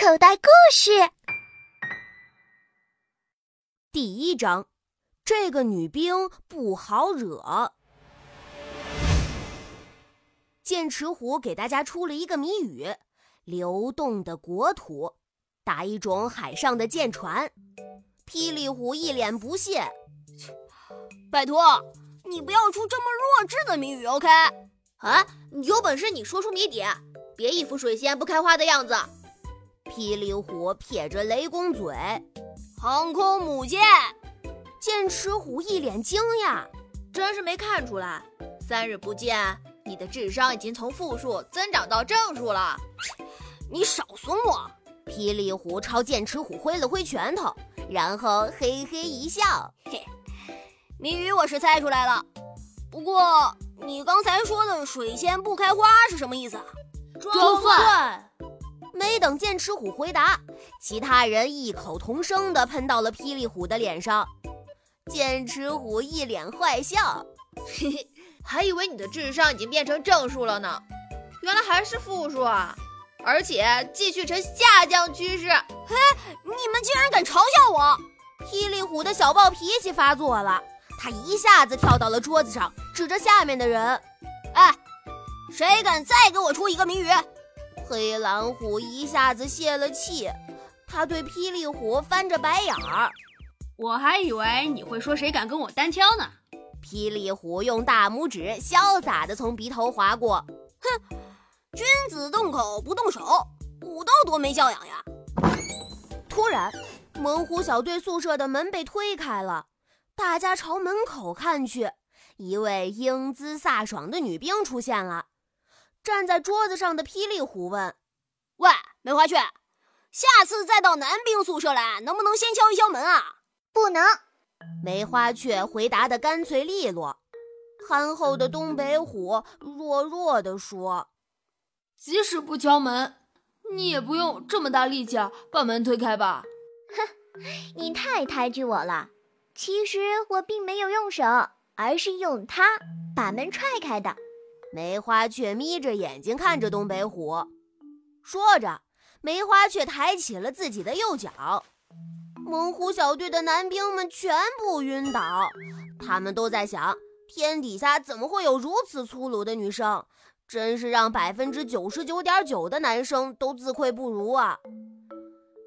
口袋故事第一章：这个女兵不好惹。剑齿虎给大家出了一个谜语：流动的国土，打一种海上的舰船。霹雳虎一脸不屑：“拜托，你不要出这么弱智的谜语，OK？啊，有本事你说出谜底，别一副水仙不开花的样子。”霹雳虎撇着雷公嘴：“航空母舰。”剑齿虎一脸惊讶：“真是没看出来，三日不见。”你的智商已经从负数增长到正数了，你少损我！霹雳虎朝剑齿虎挥了挥拳头，然后嘿嘿一笑：“嘿，谜语我是猜出来了，不过你刚才说的‘水仙不开花’是什么意思啊？”装蒜！没等剑齿虎回答，其他人异口同声地喷到了霹雳虎的脸上。剑齿虎一脸坏笑：“嘿嘿。”还以为你的智商已经变成正数了呢，原来还是负数啊！而且继续呈下降趋势。嘿，你们竟然敢嘲笑我！霹雳虎的小暴脾气发作了，他一下子跳到了桌子上，指着下面的人：“哎，谁敢再给我出一个谜语？”黑蓝虎一下子泄了气，他对霹雳虎翻着白眼儿：“我还以为你会说谁敢跟我单挑呢。”霹雳虎用大拇指潇洒地从鼻头划过，哼，君子动口不动手，武斗多没教养呀！突然，猛虎小队宿舍的门被推开了，大家朝门口看去，一位英姿飒爽的女兵出现了。站在桌子上的霹雳虎问：“喂，梅花雀，下次再到男兵宿舍来，能不能先敲一敲门啊？”“不能。”梅花雀回答的干脆利落，憨厚的东北虎弱弱地说：“即使不敲门，你也不用这么大力气把门推开吧？”哼，你太抬举我了。其实我并没有用手，而是用它把门踹开的。梅花雀眯着眼睛看着东北虎，说着，梅花雀抬起了自己的右脚。猛虎小队的男兵们全部晕倒，他们都在想：天底下怎么会有如此粗鲁的女生？真是让百分之九十九点九的男生都自愧不如啊！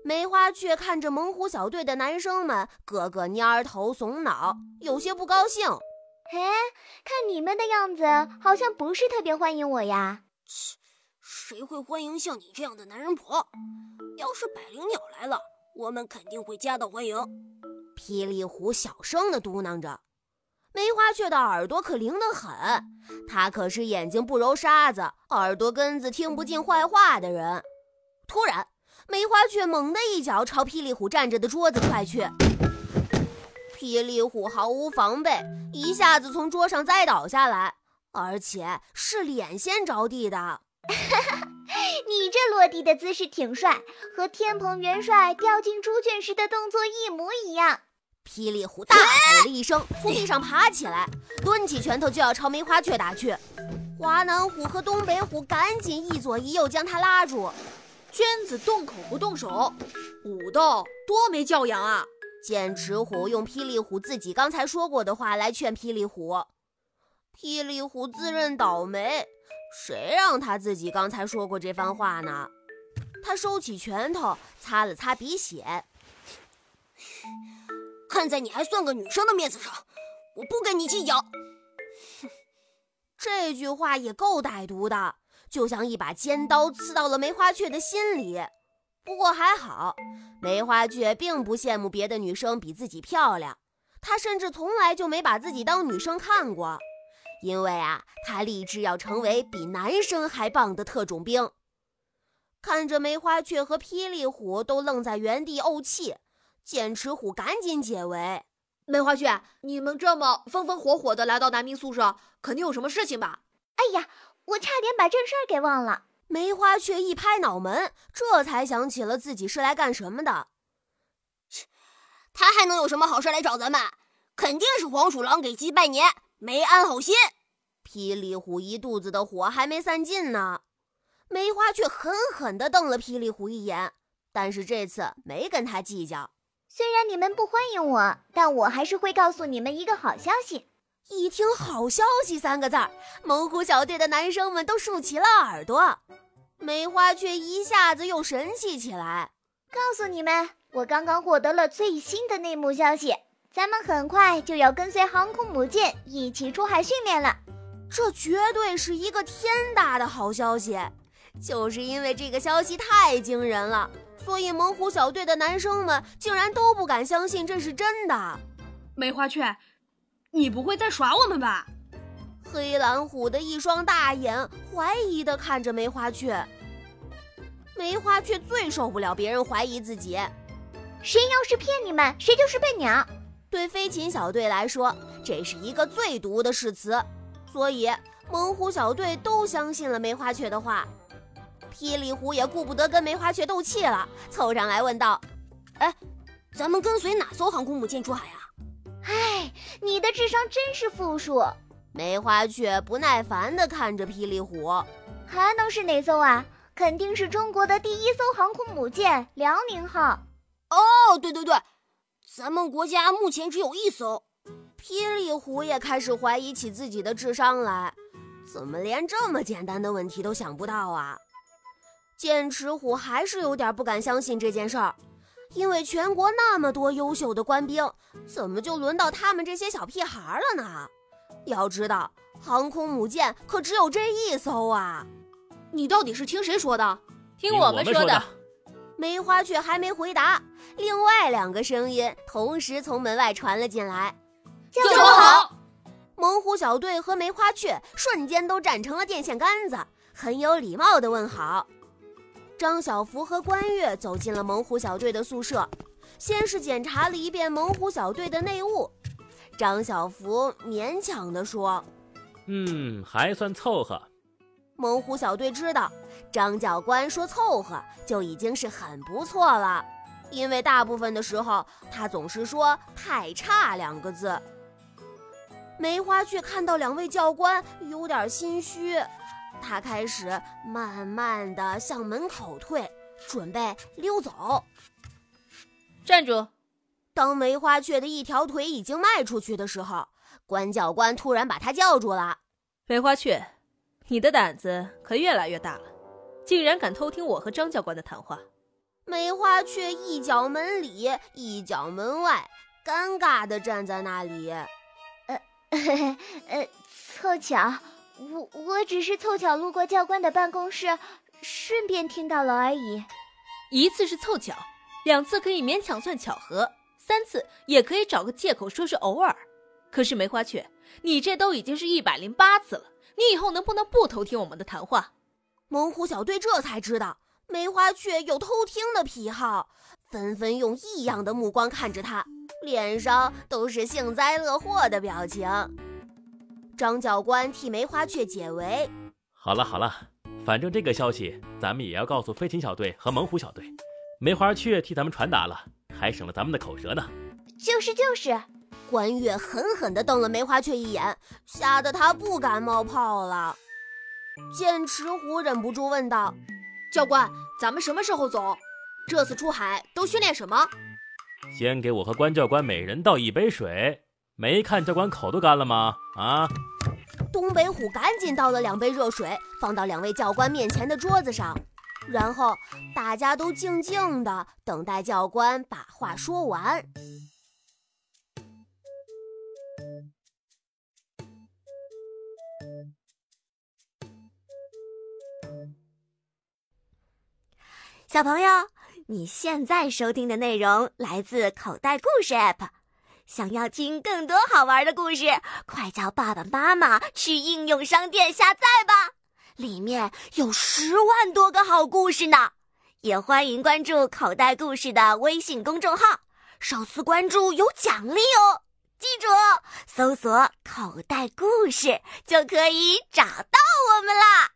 梅花雀看着猛虎小队的男生们，个个蔫头耸脑，有些不高兴。嘿，看你们的样子，好像不是特别欢迎我呀？切，谁会欢迎像你这样的男人婆？要是百灵鸟来了。我们肯定会夹道欢迎。霹雳虎小声地嘟囔着，梅花雀的耳朵可灵得很，它可是眼睛不揉沙子、耳朵根子听不进坏话的人。突然，梅花雀猛地一脚朝霹雳虎站着的桌子踹去，霹雳虎毫无防备，一下子从桌上栽倒下来，而且是脸先着地的。哈哈。你这落地的姿势挺帅，和天蓬元帅掉进猪圈时的动作一模一样。霹雳虎大吼了一声，从地上爬起来，抡起拳头就要朝梅花雀打去。华南虎和东北虎赶紧一左一右将他拉住。娟子动口不动手，武斗多没教养啊！剑齿虎用霹雳虎自己刚才说过的话来劝霹雳虎，霹雳虎自认倒霉。谁让他自己刚才说过这番话呢？他收起拳头，擦了擦鼻血。看在你还算个女生的面子上，我不跟你计较。哼，这句话也够歹毒的，就像一把尖刀刺到了梅花雀的心里。不过还好，梅花雀并不羡慕别的女生比自己漂亮，她甚至从来就没把自己当女生看过。因为啊，她立志要成为比男生还棒的特种兵。看着梅花雀和霹雳虎都愣在原地怄气，剑齿虎赶紧解围：“梅花雀，你们这么风风火火的来到男兵宿舍，肯定有什么事情吧？”“哎呀，我差点把正事儿给忘了。”梅花雀一拍脑门，这才想起了自己是来干什么的。他还能有什么好事来找咱们？肯定是黄鼠狼给鸡拜年。没安好心，霹雳虎一肚子的火还没散尽呢。梅花却狠狠地瞪了霹雳虎一眼，但是这次没跟他计较。虽然你们不欢迎我，但我还是会告诉你们一个好消息。一听“好消息”三个字儿，猛虎小队的男生们都竖起了耳朵。梅花却一下子又神气起来，告诉你们，我刚刚获得了最新的内幕消息，咱们很快就要跟随航空母舰一起出海训练了。这绝对是一个天大的好消息！就是因为这个消息太惊人了。所以，猛虎小队的男生们竟然都不敢相信这是真的。梅花雀，你不会在耍我们吧？黑蓝虎的一双大眼怀疑地看着梅花雀。梅花雀最受不了别人怀疑自己，谁要是骗你们，谁就是笨鸟。对飞禽小队来说，这是一个最毒的誓词。所以，猛虎小队都相信了梅花雀的话。霹雳虎也顾不得跟梅花雀斗气了，凑上来问道：“哎，咱们跟随哪艘航空母舰出海啊？”哎，你的智商真是负数。梅花雀不耐烦地看着霹雳虎，还能是哪艘啊？肯定是中国的第一艘航空母舰“辽宁号”。哦，对对对，咱们国家目前只有一艘。霹雳虎也开始怀疑起自己的智商来，怎么连这么简单的问题都想不到啊？剑齿虎还是有点不敢相信这件事儿，因为全国那么多优秀的官兵，怎么就轮到他们这些小屁孩了呢？要知道，航空母舰可只有这一艘啊！你到底是听谁说的？听我们说的。梅花雀还没回答，另外两个声音同时从门外传了进来：“教官好！”猛虎小队和梅花雀瞬间都站成了电线杆子，很有礼貌的问好。张小福和关月走进了猛虎小队的宿舍，先是检查了一遍猛虎小队的内务。张小福勉强地说：“嗯，还算凑合。”猛虎小队知道，张教官说凑合就已经是很不错了，因为大部分的时候他总是说“太差”两个字。梅花却看到两位教官有点心虚。他开始慢慢的向门口退，准备溜走。站住！当梅花雀的一条腿已经迈出去的时候，关教官突然把他叫住了。梅花雀，你的胆子可越来越大了，竟然敢偷听我和张教官的谈话。梅花雀一脚门里，一脚门外，尴尬的站在那里。呃，呃，凑巧。我我只是凑巧路过教官的办公室，顺便听到了而已。一次是凑巧，两次可以勉强算巧合，三次也可以找个借口说是偶尔。可是梅花雀，你这都已经是一百零八次了，你以后能不能不偷听我们的谈话？猛虎小队这才知道梅花雀有偷听的癖好，纷纷用异样的目光看着他，脸上都是幸灾乐祸的表情。张教官替梅花雀解围。好了好了，反正这个消息咱们也要告诉飞禽小队和猛虎小队。梅花雀替咱们传达了，还省了咱们的口舌呢。就是就是。关月狠狠地瞪了梅花雀一眼，吓得他不敢冒泡了。剑齿虎忍不住问道：“教官，咱们什么时候走？这次出海都训练什么？”先给我和关教官每人倒一杯水。没看教官口都干了吗？啊！东北虎赶紧倒了两杯热水，放到两位教官面前的桌子上，然后大家都静静的等待教官把话说完。小朋友，你现在收听的内容来自口袋故事 App。想要听更多好玩的故事，快叫爸爸妈妈去应用商店下载吧，里面有十万多个好故事呢。也欢迎关注口袋故事的微信公众号，首次关注有奖励哦。记住，搜索“口袋故事”就可以找到我们啦。